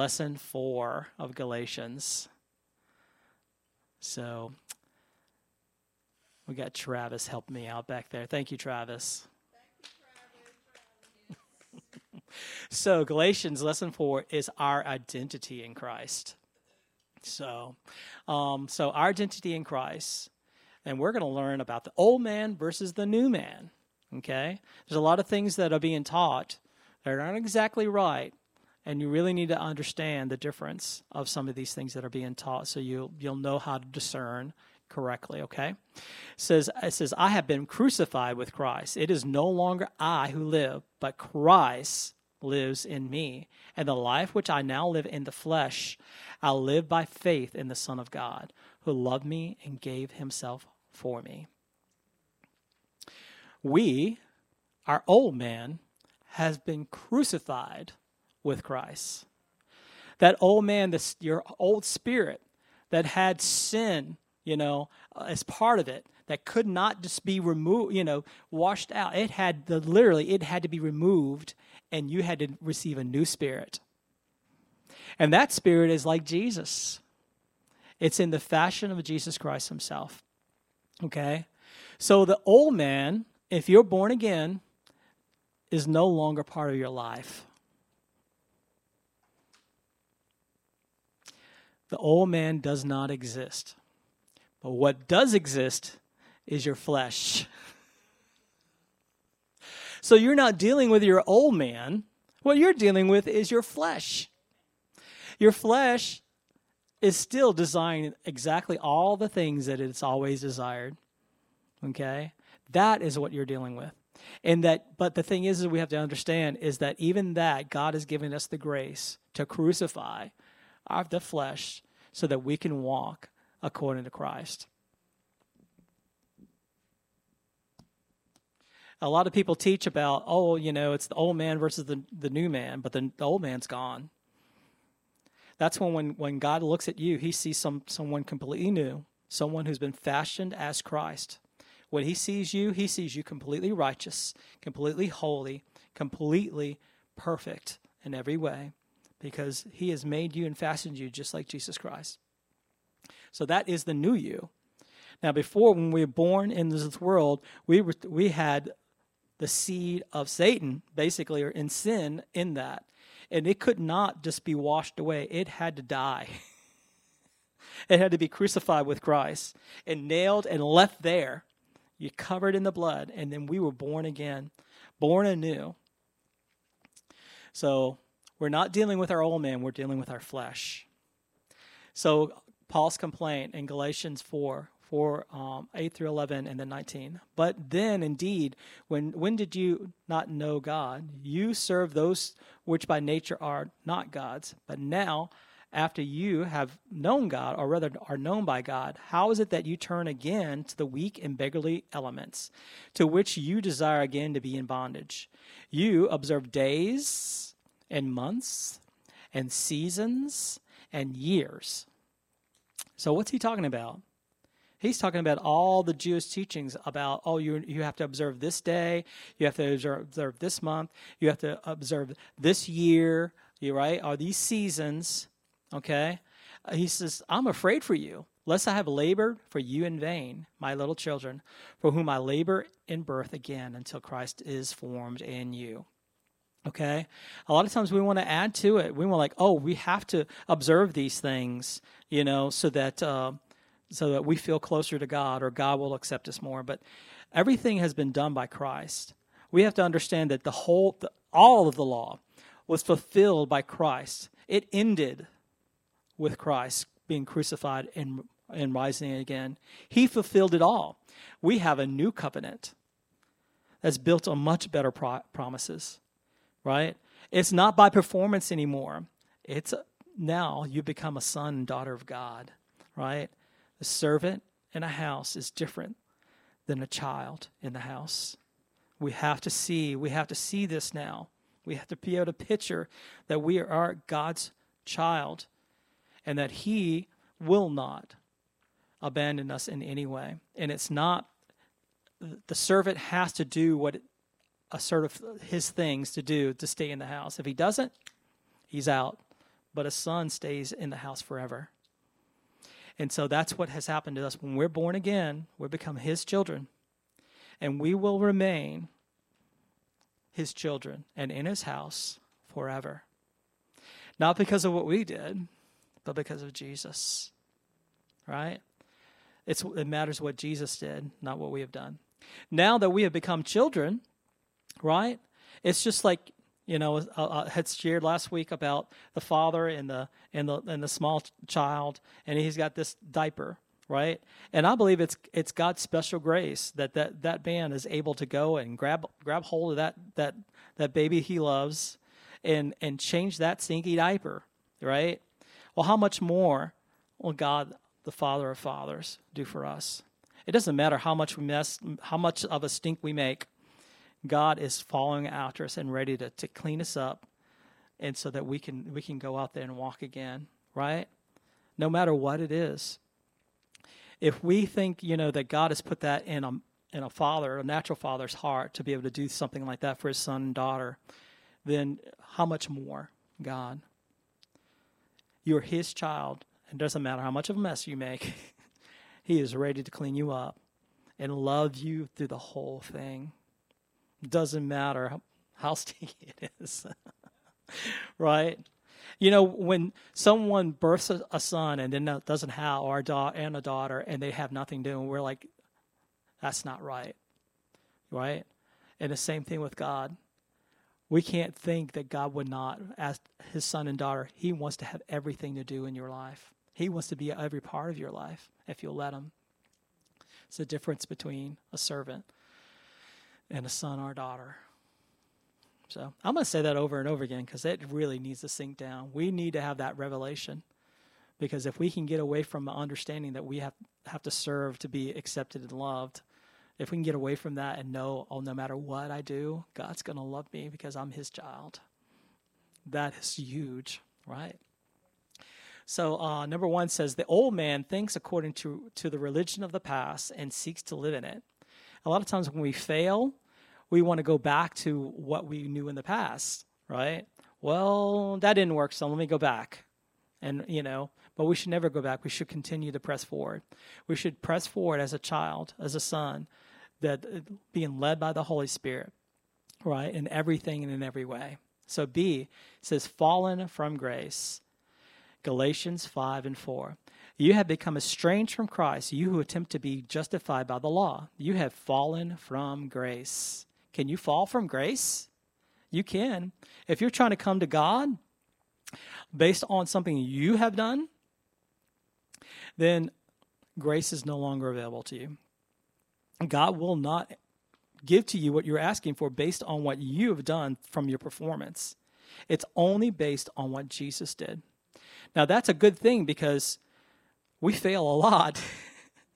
lesson four of Galatians. So we got Travis helping me out back there. Thank you, Travis. so Galatians lesson four is our identity in Christ. So, um, so our identity in Christ, and we're going to learn about the old man versus the new man. Okay, there's a lot of things that are being taught that are not exactly right, and you really need to understand the difference of some of these things that are being taught, so you'll you'll know how to discern correctly. Okay, it says it says I have been crucified with Christ. It is no longer I who live, but Christ lives in me. And the life which I now live in the flesh, I live by faith in the Son of God, who loved me and gave himself for me. We, our old man, has been crucified with Christ. That old man, this your old spirit that had sin, you know, uh, as part of it, that could not just be removed, you know, washed out. It had the literally it had to be removed and you had to receive a new spirit. And that spirit is like Jesus. It's in the fashion of Jesus Christ himself. Okay? So the old man, if you're born again, is no longer part of your life. The old man does not exist. But what does exist is your flesh. So you're not dealing with your old man. What you're dealing with is your flesh. Your flesh is still designed exactly all the things that it's always desired. Okay? That is what you're dealing with. And that but the thing is, is we have to understand is that even that God has given us the grace to crucify our the flesh so that we can walk according to Christ. a lot of people teach about, oh, you know, it's the old man versus the, the new man, but the, the old man's gone. That's when, when when God looks at you, he sees some someone completely new, someone who's been fashioned as Christ. When he sees you, he sees you completely righteous, completely holy, completely perfect in every way, because he has made you and fashioned you just like Jesus Christ. So that is the new you. Now, before, when we were born in this world, we were, we had the seed of Satan, basically, or in sin in that. And it could not just be washed away, it had to die. it had to be crucified with Christ and nailed and left there. You covered in the blood, and then we were born again, born anew. So we're not dealing with our old man, we're dealing with our flesh. So Paul's complaint in Galatians 4 for um, 8 through 11 and then 19. But then, indeed, when, when did you not know God? You serve those which by nature are not God's. But now, after you have known God, or rather are known by God, how is it that you turn again to the weak and beggarly elements, to which you desire again to be in bondage? You observe days and months and seasons and years. So, what's he talking about? He's talking about all the Jewish teachings about, oh, you, you have to observe this day, you have to observe, observe this month, you have to observe this year, you right, Are these seasons, okay? Uh, he says, I'm afraid for you, lest I have labored for you in vain, my little children, for whom I labor in birth again until Christ is formed in you. Okay? A lot of times we want to add to it. We want like, oh, we have to observe these things, you know, so that uh, so that we feel closer to God or God will accept us more. But everything has been done by Christ. We have to understand that the whole, the, all of the law was fulfilled by Christ. It ended with Christ being crucified and, and rising again. He fulfilled it all. We have a new covenant that's built on much better pro- promises, right? It's not by performance anymore. It's now you become a son and daughter of God, right? A servant in a house is different than a child in the house. We have to see, we have to see this now. We have to be able to picture that we are God's child and that He will not abandon us in any way. And it's not, the servant has to do what a sort of his things to do to stay in the house. If he doesn't, he's out. but a son stays in the house forever. And so that's what has happened to us. When we're born again, we become his children, and we will remain his children and in his house forever. Not because of what we did, but because of Jesus. Right? It's, it matters what Jesus did, not what we have done. Now that we have become children, right? It's just like you know, I uh, had shared last week about the father and the and the and the small child, and he's got this diaper, right? And I believe it's it's God's special grace that that that man is able to go and grab grab hold of that that that baby he loves, and and change that stinky diaper, right? Well, how much more will God, the Father of fathers, do for us? It doesn't matter how much we mess, how much of a stink we make. God is following after us and ready to, to clean us up and so that we can we can go out there and walk again, right? No matter what it is. If we think, you know, that God has put that in a in a father, a natural father's heart to be able to do something like that for his son and daughter, then how much more God? You're his child. And doesn't matter how much of a mess you make. he is ready to clean you up and love you through the whole thing doesn't matter how, how stinky it is. right? You know, when someone births a, a, son and then doesn't have, or a da- and a daughter, and they have nothing doing, we're like, that's not right. Right? And the same thing with God. We can't think that God would not, as his son and daughter, he wants to have everything to do in your life. He wants to be every part of your life if you'll let him. It's the difference between a servant and a son or daughter. So I'm going to say that over and over again because it really needs to sink down. We need to have that revelation because if we can get away from the understanding that we have, have to serve to be accepted and loved, if we can get away from that and know, oh, no matter what I do, God's going to love me because I'm his child, that is huge, right? So, uh, number one says the old man thinks according to, to the religion of the past and seeks to live in it. A lot of times when we fail, we want to go back to what we knew in the past, right? Well, that didn't work, so let me go back. And, you know, but we should never go back. We should continue to press forward. We should press forward as a child, as a son, that uh, being led by the Holy Spirit, right, in everything and in every way. So B says, fallen from grace. Galatians 5 and 4. You have become estranged from Christ, you who attempt to be justified by the law. You have fallen from grace. Can you fall from grace? You can. If you're trying to come to God based on something you have done, then grace is no longer available to you. God will not give to you what you're asking for based on what you have done from your performance. It's only based on what Jesus did. Now, that's a good thing because we fail a lot,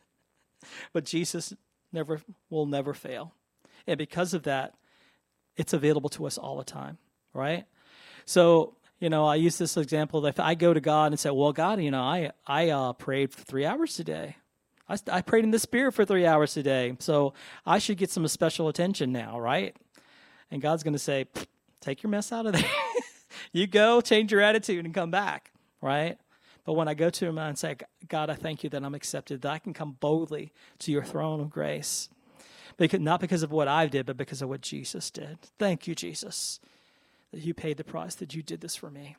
but Jesus never will never fail. And because of that, it's available to us all the time, right? So, you know, I use this example that if I go to God and say, well, God, you know, I, I uh, prayed for three hours today. I, I prayed in the Spirit for three hours today. So I should get some special attention now, right? And God's going to say, take your mess out of there. you go, change your attitude, and come back, right? But when I go to Him and say, God, I thank you that I'm accepted, that I can come boldly to your throne of grace because, not because of what I did, but because of what Jesus did. Thank you, Jesus, that you paid the price, that you did this for me.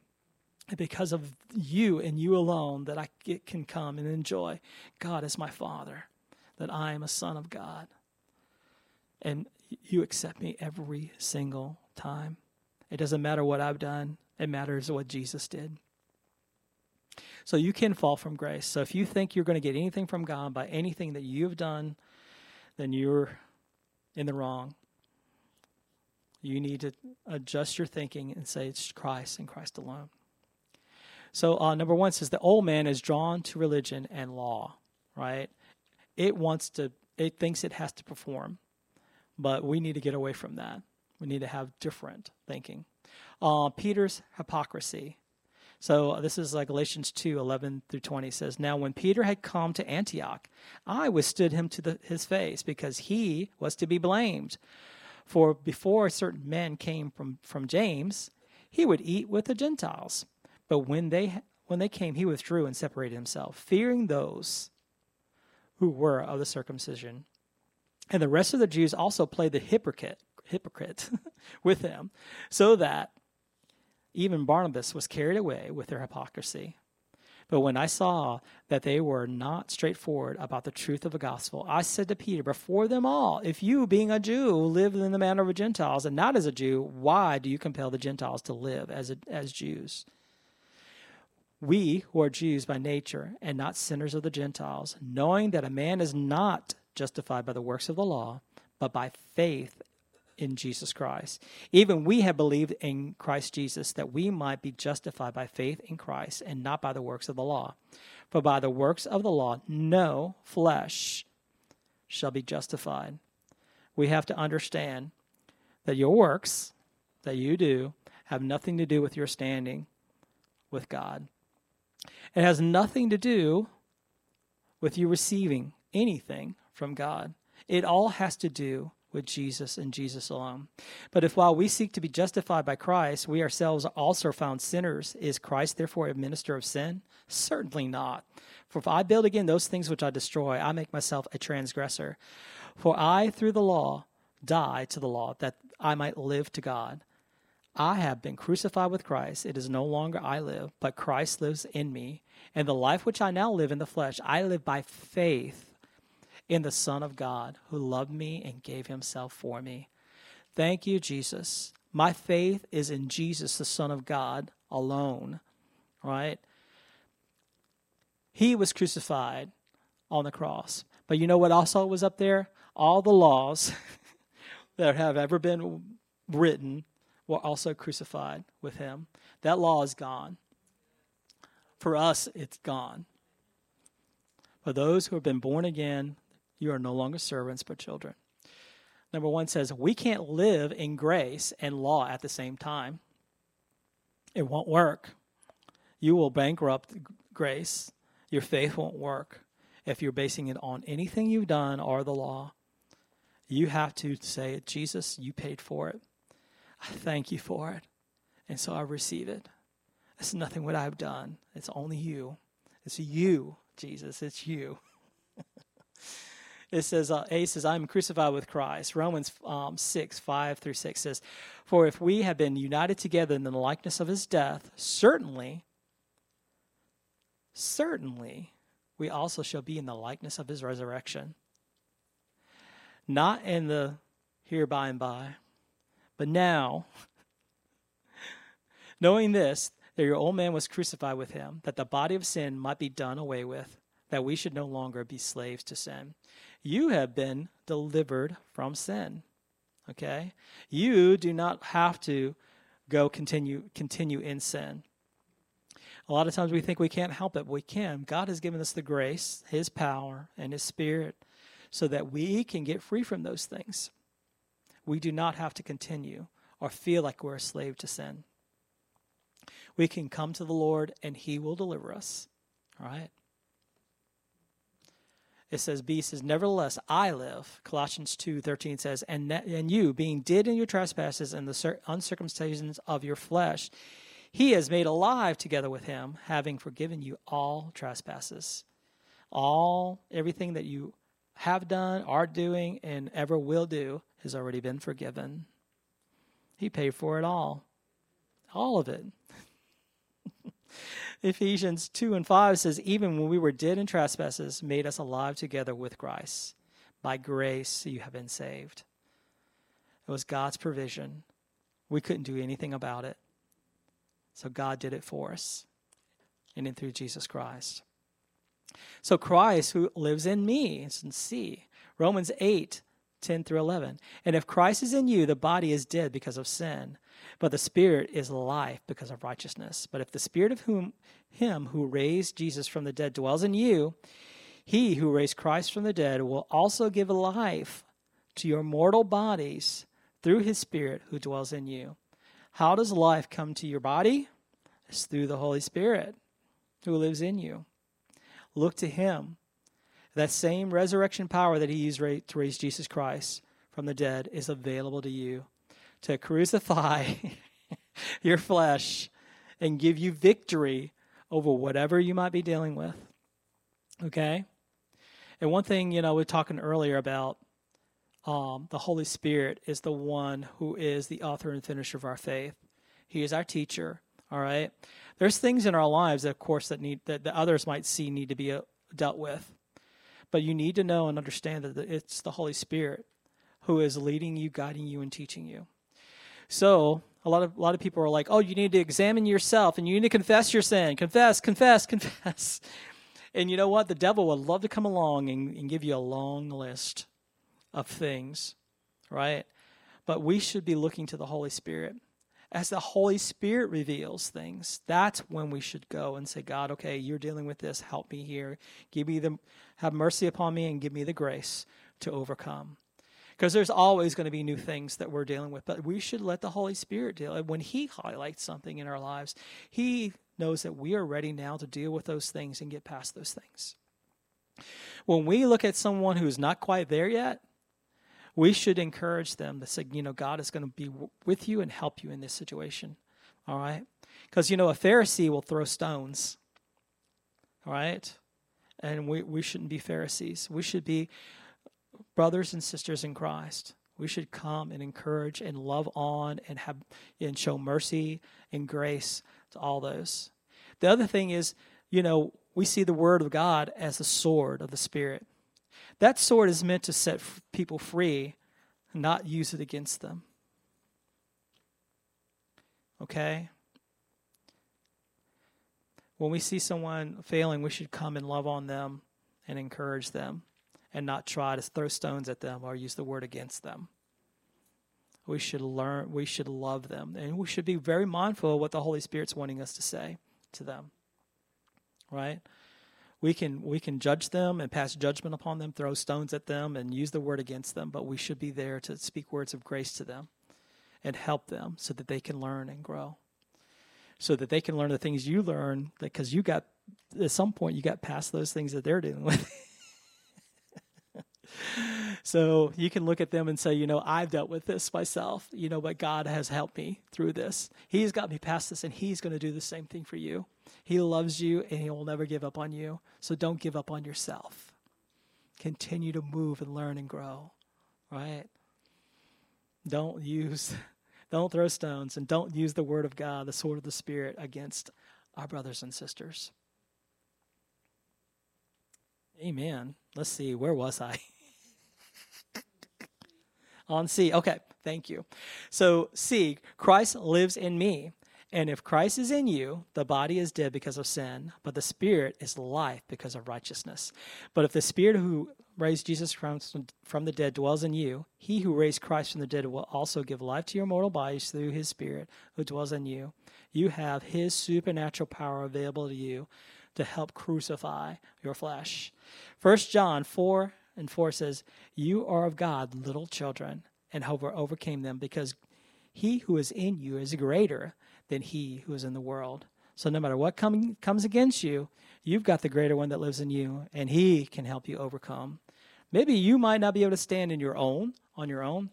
And because of you and you alone, that I can come and enjoy God as my Father, that I am a son of God. And you accept me every single time. It doesn't matter what I've done, it matters what Jesus did. So you can fall from grace. So if you think you're going to get anything from God by anything that you've done, then you're in the wrong. You need to adjust your thinking and say it's Christ and Christ alone. So, uh, number one says the old man is drawn to religion and law, right? It wants to, it thinks it has to perform, but we need to get away from that. We need to have different thinking. Uh, Peter's hypocrisy. So uh, this is like Galatians 2 11 through 20 says, Now when Peter had come to Antioch, I withstood him to the, his face because he was to be blamed. For before certain men came from, from James, he would eat with the Gentiles. But when they when they came, he withdrew and separated himself, fearing those who were of the circumcision. And the rest of the Jews also played the hypocrite, hypocrite with him, so that even Barnabas was carried away with their hypocrisy. But when I saw that they were not straightforward about the truth of the gospel, I said to Peter before them all, If you, being a Jew, live in the manner of Gentiles and not as a Jew, why do you compel the Gentiles to live as, a, as Jews? We who are Jews by nature and not sinners of the Gentiles, knowing that a man is not justified by the works of the law, but by faith in Jesus Christ. Even we have believed in Christ Jesus that we might be justified by faith in Christ and not by the works of the law. For by the works of the law, no flesh shall be justified. We have to understand that your works that you do have nothing to do with your standing with God. It has nothing to do with you receiving anything from God. It all has to do with Jesus and Jesus alone. But if while we seek to be justified by Christ, we ourselves also found sinners, is Christ therefore a minister of sin? Certainly not. For if I build again those things which I destroy, I make myself a transgressor. For I, through the law, die to the law, that I might live to God. I have been crucified with Christ. It is no longer I live, but Christ lives in me. And the life which I now live in the flesh, I live by faith in the Son of God who loved me and gave himself for me. Thank you, Jesus. My faith is in Jesus, the Son of God, alone, right? He was crucified on the cross. But you know what also was up there? All the laws that have ever been written were also crucified with him. That law is gone. For us, it's gone. For those who have been born again, you are no longer servants, but children. Number one says, we can't live in grace and law at the same time. It won't work. You will bankrupt grace. Your faith won't work if you're basing it on anything you've done or the law. You have to say, Jesus, you paid for it. I thank you for it. And so I receive it. It's nothing what I've done. It's only you. It's you, Jesus. It's you. it says, uh, A says, I am crucified with Christ. Romans um, 6, 5 through 6 says, For if we have been united together in the likeness of his death, certainly, certainly, we also shall be in the likeness of his resurrection. Not in the here by and by, but now, knowing this, that your old man was crucified with him, that the body of sin might be done away with, that we should no longer be slaves to sin. You have been delivered from sin. Okay? You do not have to go continue continue in sin. A lot of times we think we can't help it, but we can. God has given us the grace, his power, and his spirit so that we can get free from those things. We do not have to continue or feel like we're a slave to sin. We can come to the Lord and he will deliver us. All right? It says, B says, Nevertheless, I live. Colossians two thirteen says, and, and you, being dead in your trespasses and the uncircumcision of your flesh, he has made alive together with him, having forgiven you all trespasses. All, everything that you have done, are doing, and ever will do has already been forgiven. He paid for it all. All of it. Ephesians 2 and 5 says, Even when we were dead in trespasses, made us alive together with Christ. By grace you have been saved. It was God's provision. We couldn't do anything about it. So God did it for us and in through Jesus Christ. So Christ who lives in me, it's in C. Romans 8, 10 through 11. And if Christ is in you, the body is dead because of sin, but the spirit is life because of righteousness. But if the spirit of whom him who raised Jesus from the dead dwells in you, he who raised Christ from the dead will also give life to your mortal bodies through his spirit who dwells in you. How does life come to your body? It's through the Holy Spirit who lives in you. Look to him that same resurrection power that he used to raise Jesus Christ from the dead is available to you to crucify your flesh and give you victory over whatever you might be dealing with. Okay? And one thing, you know, we were talking earlier about um, the Holy Spirit is the one who is the author and finisher of our faith. He is our teacher. All right. There's things in our lives, of course, that need that the others might see need to be uh, dealt with, but you need to know and understand that it's the Holy Spirit who is leading you, guiding you, and teaching you. So a lot of a lot of people are like, "Oh, you need to examine yourself and you need to confess your sin. Confess, confess, confess." And you know what? The devil would love to come along and, and give you a long list of things, right? But we should be looking to the Holy Spirit. As the Holy Spirit reveals things, that's when we should go and say, God, okay, you're dealing with this. Help me here. Give me the, have mercy upon me and give me the grace to overcome because there's always going to be new things that we're dealing with but we should let the holy spirit deal when he highlights something in our lives he knows that we are ready now to deal with those things and get past those things. When we look at someone who's not quite there yet, we should encourage them to say, you know, God is going to be with you and help you in this situation. All right? Because, you know, a Pharisee will throw stones. All right? And we, we shouldn't be Pharisees. We should be brothers and sisters in Christ. We should come and encourage and love on and have and show mercy and grace to all those. The other thing is, you know, we see the word of God as the sword of the Spirit. That sword is meant to set people free, not use it against them. Okay? When we see someone failing, we should come and love on them and encourage them and not try to throw stones at them or use the word against them. We should learn, we should love them, and we should be very mindful of what the Holy Spirit's wanting us to say to them. Right? We can we can judge them and pass judgment upon them, throw stones at them, and use the word against them, but we should be there to speak words of grace to them and help them so that they can learn and grow. So that they can learn the things you learn because you got at some point you got past those things that they're dealing with. so you can look at them and say, you know, I've dealt with this myself, you know, but God has helped me through this. He's got me past this, and He's going to do the same thing for you. He loves you, and He will never give up on you. So don't give up on yourself. Continue to move and learn and grow, right? Don't use, don't throw stones, and don't use the word of God, the sword of the Spirit, against our brothers and sisters. Amen. Let's see, where was I? on C. Okay, thank you. So, C, Christ lives in me. And if Christ is in you, the body is dead because of sin, but the spirit is life because of righteousness. But if the spirit who raised Jesus from, from the dead dwells in you, he who raised Christ from the dead will also give life to your mortal bodies through his spirit who dwells in you. You have his supernatural power available to you to help crucify your flesh. First John 4 and 4 says, You are of God, little children, and overcame them, because he who is in you is greater than he who is in the world. So no matter what come, comes against you, you've got the greater one that lives in you, and he can help you overcome. Maybe you might not be able to stand in your own, on your own,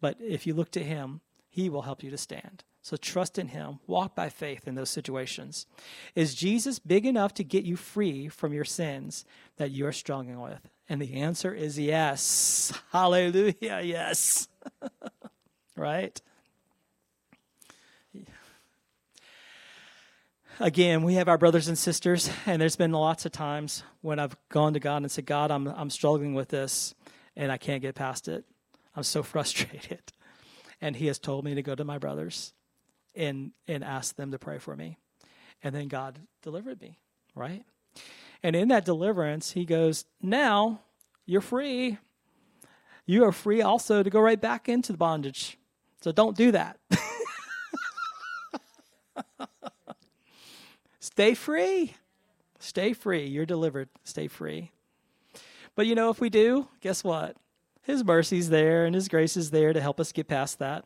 but if you look to him, he will help you to stand. So trust in Him. Walk by faith in those situations. Is Jesus big enough to get you free from your sins that you are struggling with? And the answer is yes. Hallelujah, yes. right? Again, we have our brothers and sisters, and there's been lots of times when I've gone to God and said, God, I'm, I'm struggling with this, and I can't get past it. I'm so frustrated. And He has told me to go to my brothers and and ask them to pray for me. And then God delivered me, right? And in that deliverance, he goes, "Now you're free. You are free also to go right back into the bondage. So don't do that." Stay free. Stay free. You're delivered. Stay free. But you know, if we do, guess what? His mercy's there and His grace is there to help us get past that.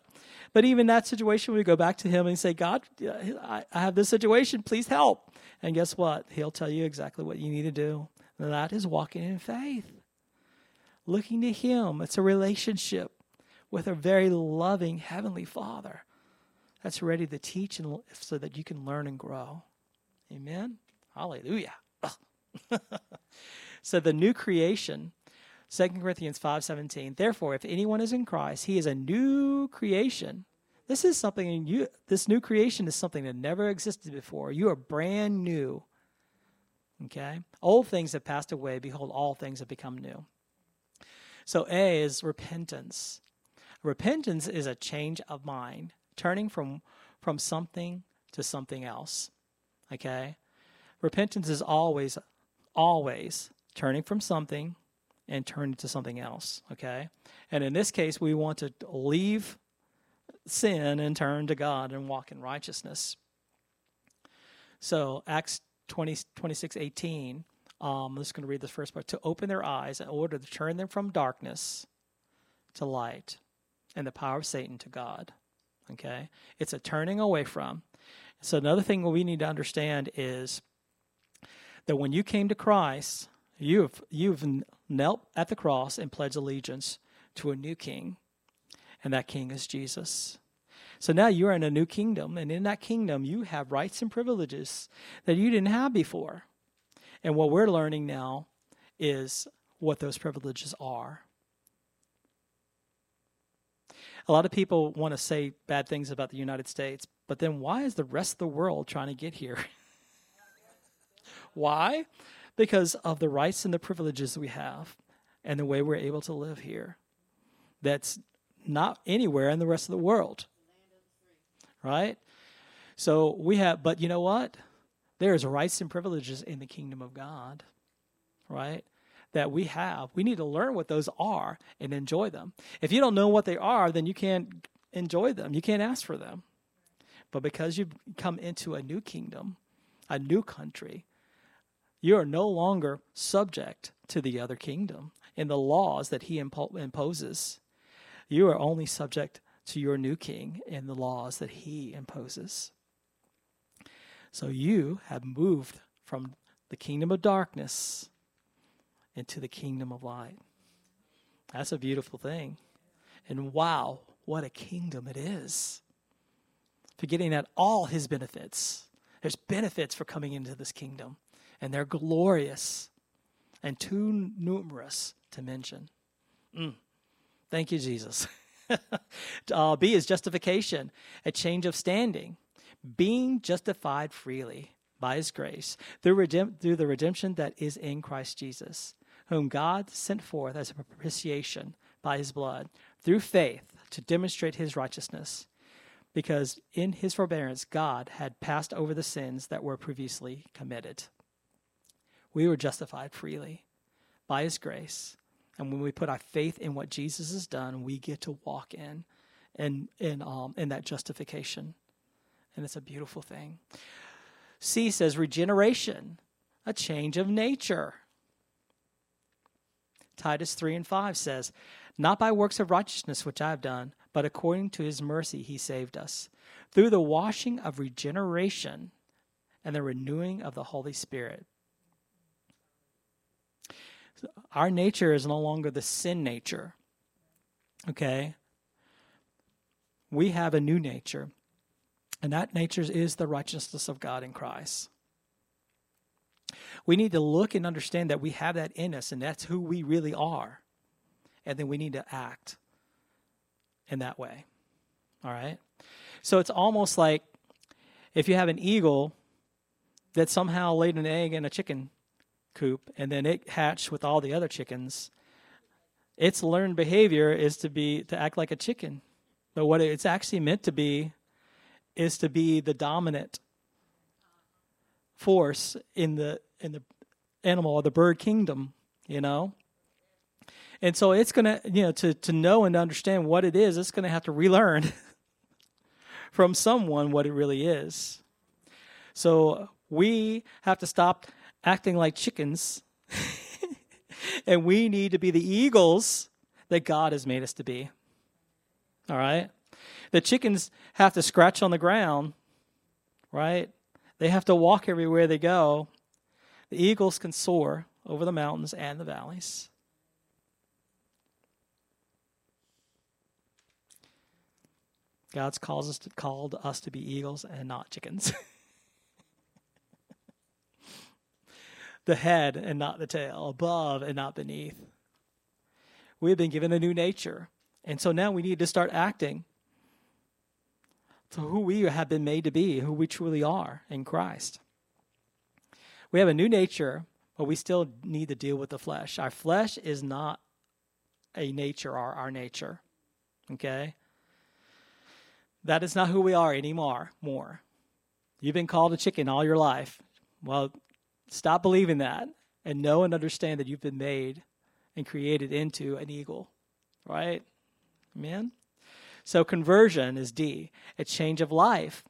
But even that situation, we go back to Him and say, God, I have this situation. Please help. And guess what? He'll tell you exactly what you need to do. And that is walking in faith, looking to Him. It's a relationship with a very loving Heavenly Father. that's ready to teach and so that you can learn and grow. Amen. Hallelujah. so the new creation 2 Corinthians 5:17 Therefore if anyone is in Christ he is a new creation. This is something you this new creation is something that never existed before. You are brand new. Okay? Old things have passed away, behold all things have become new. So A is repentance. Repentance is a change of mind, turning from from something to something else. Okay? Repentance is always always turning from something and turn to something else. Okay? And in this case, we want to leave sin and turn to God and walk in righteousness. So, Acts 20, 26 18, um, I'm just going to read this first part. To open their eyes in order to turn them from darkness to light and the power of Satan to God. Okay? It's a turning away from. So, another thing we need to understand is that when you came to Christ, you've, you've knelt at the cross and pledged allegiance to a new king, and that king is Jesus. So now you're in a new kingdom, and in that kingdom, you have rights and privileges that you didn't have before. And what we're learning now is what those privileges are. A lot of people want to say bad things about the United States, but then why is the rest of the world trying to get here? why? because of the rights and the privileges we have and the way we're able to live here. That's not anywhere in the rest of the world. Right? So we have, but you know what? There's rights and privileges in the kingdom of God. Right? That we have. We need to learn what those are and enjoy them. If you don't know what they are, then you can't enjoy them. You can't ask for them. But because you've come into a new kingdom, a new country, you are no longer subject to the other kingdom and the laws that he impo- imposes. You are only subject to your new king and the laws that he imposes. So you have moved from the kingdom of darkness into the kingdom of light. That's a beautiful thing. And wow, what a kingdom it is. Forgetting that all his benefits, there's benefits for coming into this kingdom and they're glorious and too numerous to mention. Mm. Thank you, Jesus. uh, B is justification, a change of standing, being justified freely by his grace through, through the redemption that is in Christ Jesus, whom God sent forth as a propitiation by his blood through faith to demonstrate his righteousness. Because in his forbearance, God had passed over the sins that were previously committed. We were justified freely by his grace. And when we put our faith in what Jesus has done, we get to walk in in, in, um, in that justification. And it's a beautiful thing. C says regeneration, a change of nature. Titus 3 and 5 says, Not by works of righteousness which I have done, but according to his mercy he saved us, through the washing of regeneration and the renewing of the Holy Spirit our nature is no longer the sin nature. Okay? We have a new nature, and that nature is the righteousness of God in Christ. We need to look and understand that we have that in us, and that's who we really are. And then we need to act in that way. All right? So it's almost like if you have an eagle that somehow laid an egg in a chicken coop and then it hatched with all the other chickens. Its learned behavior is to be to act like a chicken. But what it's actually meant to be is to be the dominant force in the in the animal or the bird kingdom you know? And so it's to you know to to know and to understand what it is it's to have to relearn from someone what it really is. So we have to stop acting like chickens. and we need to be the eagles that God has made us to be. All right? The chickens have to scratch on the ground, right? They have to walk everywhere they go. The eagles can soar over the mountains and the valleys. God's calls us to, called us to be eagles and not chickens. the head and not the tail, above and not beneath. We have been given a new nature. And so now we need to start acting to who we have been made to be, who we truly are in Christ. We have a new nature, but we still need to deal with the flesh. Our flesh is not a nature or our nature. Okay? That is not who we are anymore. More. You've been called a chicken all your life. Well, stop believing that and know and understand that you've been made and created into an eagle. Right? Amen? So conversion is D, a change of life.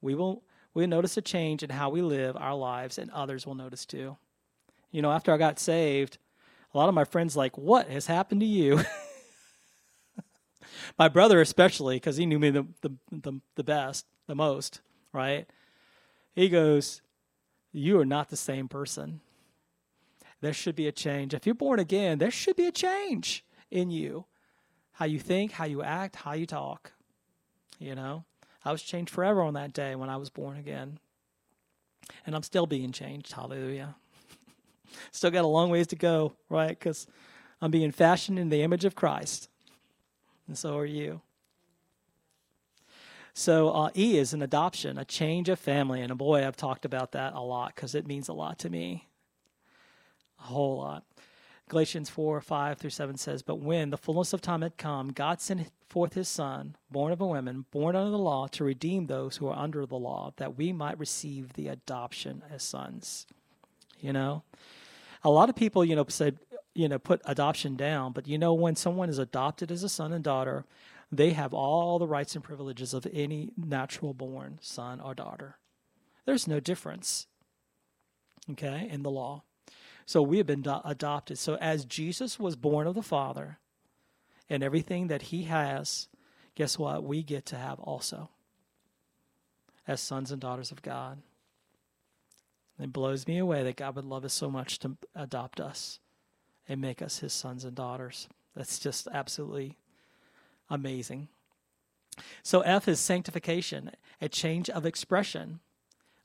We will we notice a change in how we live our lives, and others will notice too. You know, after I got saved, a lot of my friends like, "What has happened to you?" my brother especially, because he knew me the, the the the best, the most, right? He goes, "You are not the same person. There should be a change. If you're born again, there should be a change in you." how you think, how you act, how you talk. You know, I was changed forever on that day when I was born again. And I'm still being changed. Hallelujah. still got a long ways to go, right? Because I'm being fashioned in the image of Christ. And so are you. So uh, E is an adoption, a change of family. And boy, I've talked about that a lot because it means a lot to me. A whole lot. Galatians 4 5 through 7 says, But when the fullness of time had come, God sent forth his Son, born of a woman, born under the law, to redeem those who are under the law, that we might receive the adoption as sons. You know? A lot of people, you know, said, you know, put adoption down, but you know, when someone is adopted as a son and daughter, they have all the rights and privileges of any natural born son or daughter. There's no difference, okay, in the law. So we have been do- adopted. So as Jesus was born of the Father and everything that he has, guess what? We get to have also as sons and daughters of God. It blows me away that God would love us so much to adopt us and make us his sons and daughters. That's just absolutely amazing. So, F is sanctification, a change of expression.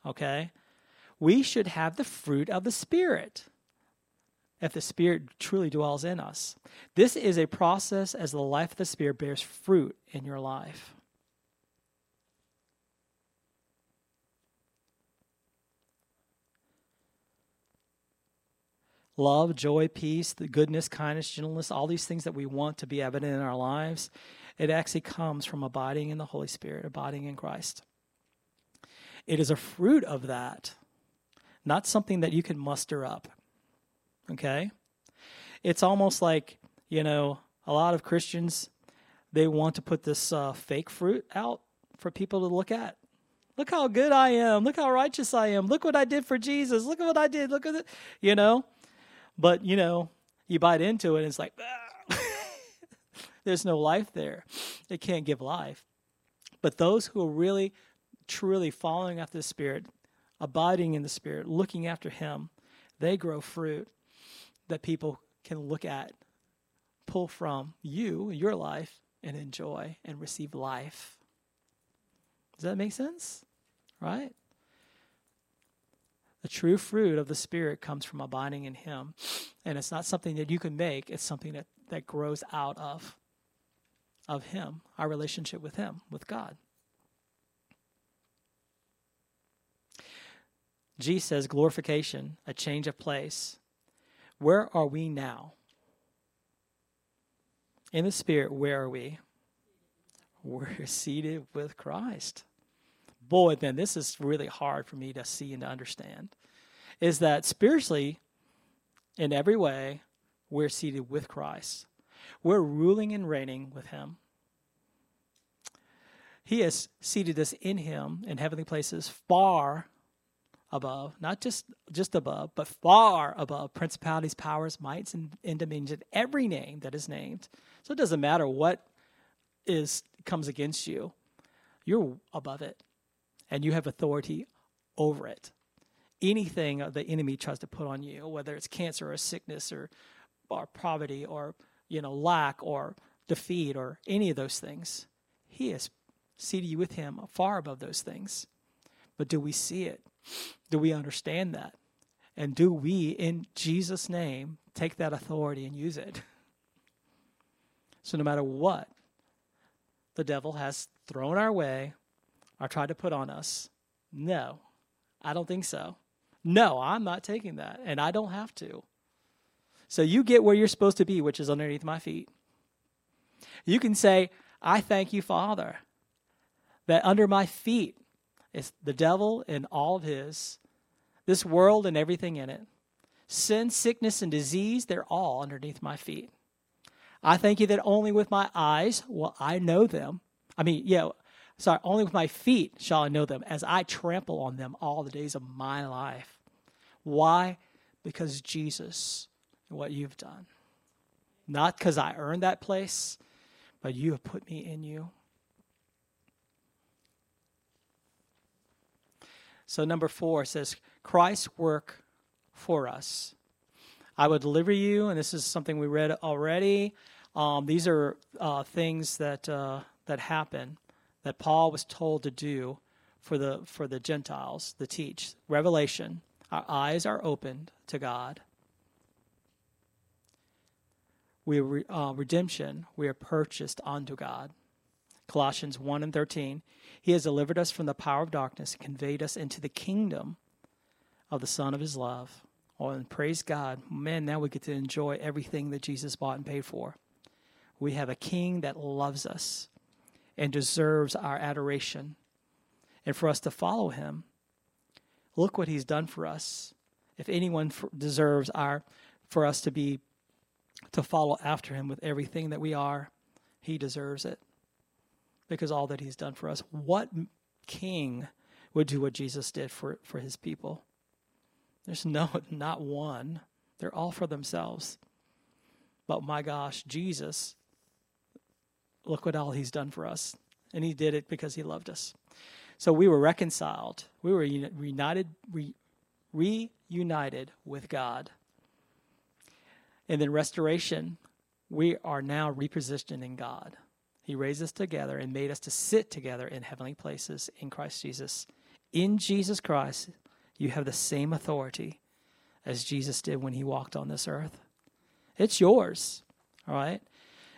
Okay? We should have the fruit of the Spirit if the Spirit truly dwells in us. This is a process as the life of the Spirit bears fruit in your life. Love, joy, peace, the goodness, kindness, gentleness, all these things that we want to be evident in our lives, it actually comes from abiding in the Holy Spirit, abiding in Christ. It is a fruit of that, not something that you can muster up. Okay? It's almost like, you know, a lot of Christians, they want to put this uh, fake fruit out for people to look at. Look how good I am. Look how righteous I am. Look what I did for Jesus. Look at what I did. Look at it. You know? But, you know, you bite into it and it's like, there's no life there. It can't give life. But those who are really, truly following after the Spirit, abiding in the Spirit, looking after Him, they grow fruit that people can look at, pull from you, your life, and enjoy and receive life. Does that make sense? Right? The true fruit of the Spirit comes from abiding in Him. And it's not something that you can make, it's something that, that grows out of, of Him, our relationship with Him, with God. G says glorification, a change of place. Where are we now? In the Spirit, where are we? We're seated with Christ. Boy, then this is really hard for me to see and to understand. Is that spiritually, in every way, we're seated with Christ. We're ruling and reigning with Him. He has seated us in Him in heavenly places far above, not just just above, but far above principalities, powers, mights, and, and dominions, every name that is named. So it doesn't matter what is comes against you, you're above it, and you have authority over it. Anything the enemy tries to put on you, whether it's cancer or sickness or or poverty or you know lack or defeat or any of those things, he has seated you with him far above those things. But do we see it? Do we understand that? And do we, in Jesus' name, take that authority and use it? So, no matter what the devil has thrown our way or tried to put on us, no, I don't think so. No, I'm not taking that, and I don't have to. So, you get where you're supposed to be, which is underneath my feet. You can say, I thank you, Father, that under my feet is the devil and all of his, this world and everything in it. Sin, sickness, and disease, they're all underneath my feet. I thank you that only with my eyes will I know them. I mean, yeah, sorry, only with my feet shall I know them as I trample on them all the days of my life. Why? Because Jesus, and what you've done. Not because I earned that place, but you have put me in you. So, number four says, Christ's work for us. I will deliver you, and this is something we read already. Um, these are uh, things that uh, that happen that Paul was told to do for the for the Gentiles to teach. Revelation. Our eyes are opened to God. We are uh, redemption. We are purchased unto God. Colossians 1 and 13. He has delivered us from the power of darkness and conveyed us into the kingdom of the Son of His love. Oh, and praise God. Man, now we get to enjoy everything that Jesus bought and paid for. We have a king that loves us and deserves our adoration. And for us to follow him, look what he's done for us. If anyone deserves our for us to be to follow after him with everything that we are, he deserves it because all that he's done for us. What king would do what Jesus did for, for his people? There's no, not one. They're all for themselves. But my gosh, Jesus, look what all he's done for us. And he did it because he loved us. So we were reconciled. We were united, re, reunited with God. And then restoration, we are now repositioned in God. He raised us together and made us to sit together in heavenly places in Christ Jesus. In Jesus Christ, you have the same authority as Jesus did when he walked on this earth. It's yours, all right?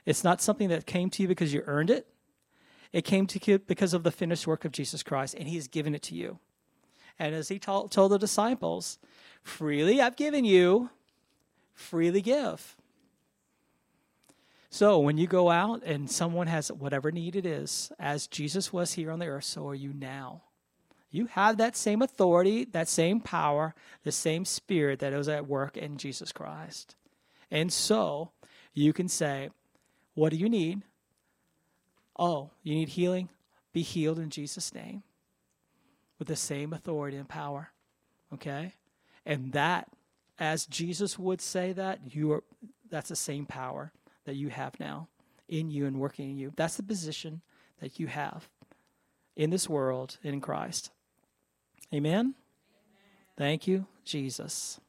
It's not something that came to you because you earned it. It came to you because of the finished work of Jesus Christ, and he has given it to you. And as he told, told the disciples, freely I've given you, freely give. So when you go out and someone has whatever need it is, as Jesus was here on the earth, so are you now. You have that same authority, that same power, the same spirit that was at work in Jesus Christ. And so you can say, What do you need? Oh, you need healing? Be healed in Jesus' name with the same authority and power. Okay? And that, as Jesus would say that, you are that's the same power that you have now in you and working in you. That's the position that you have in this world in Christ. Amen? Amen. Thank you, Jesus.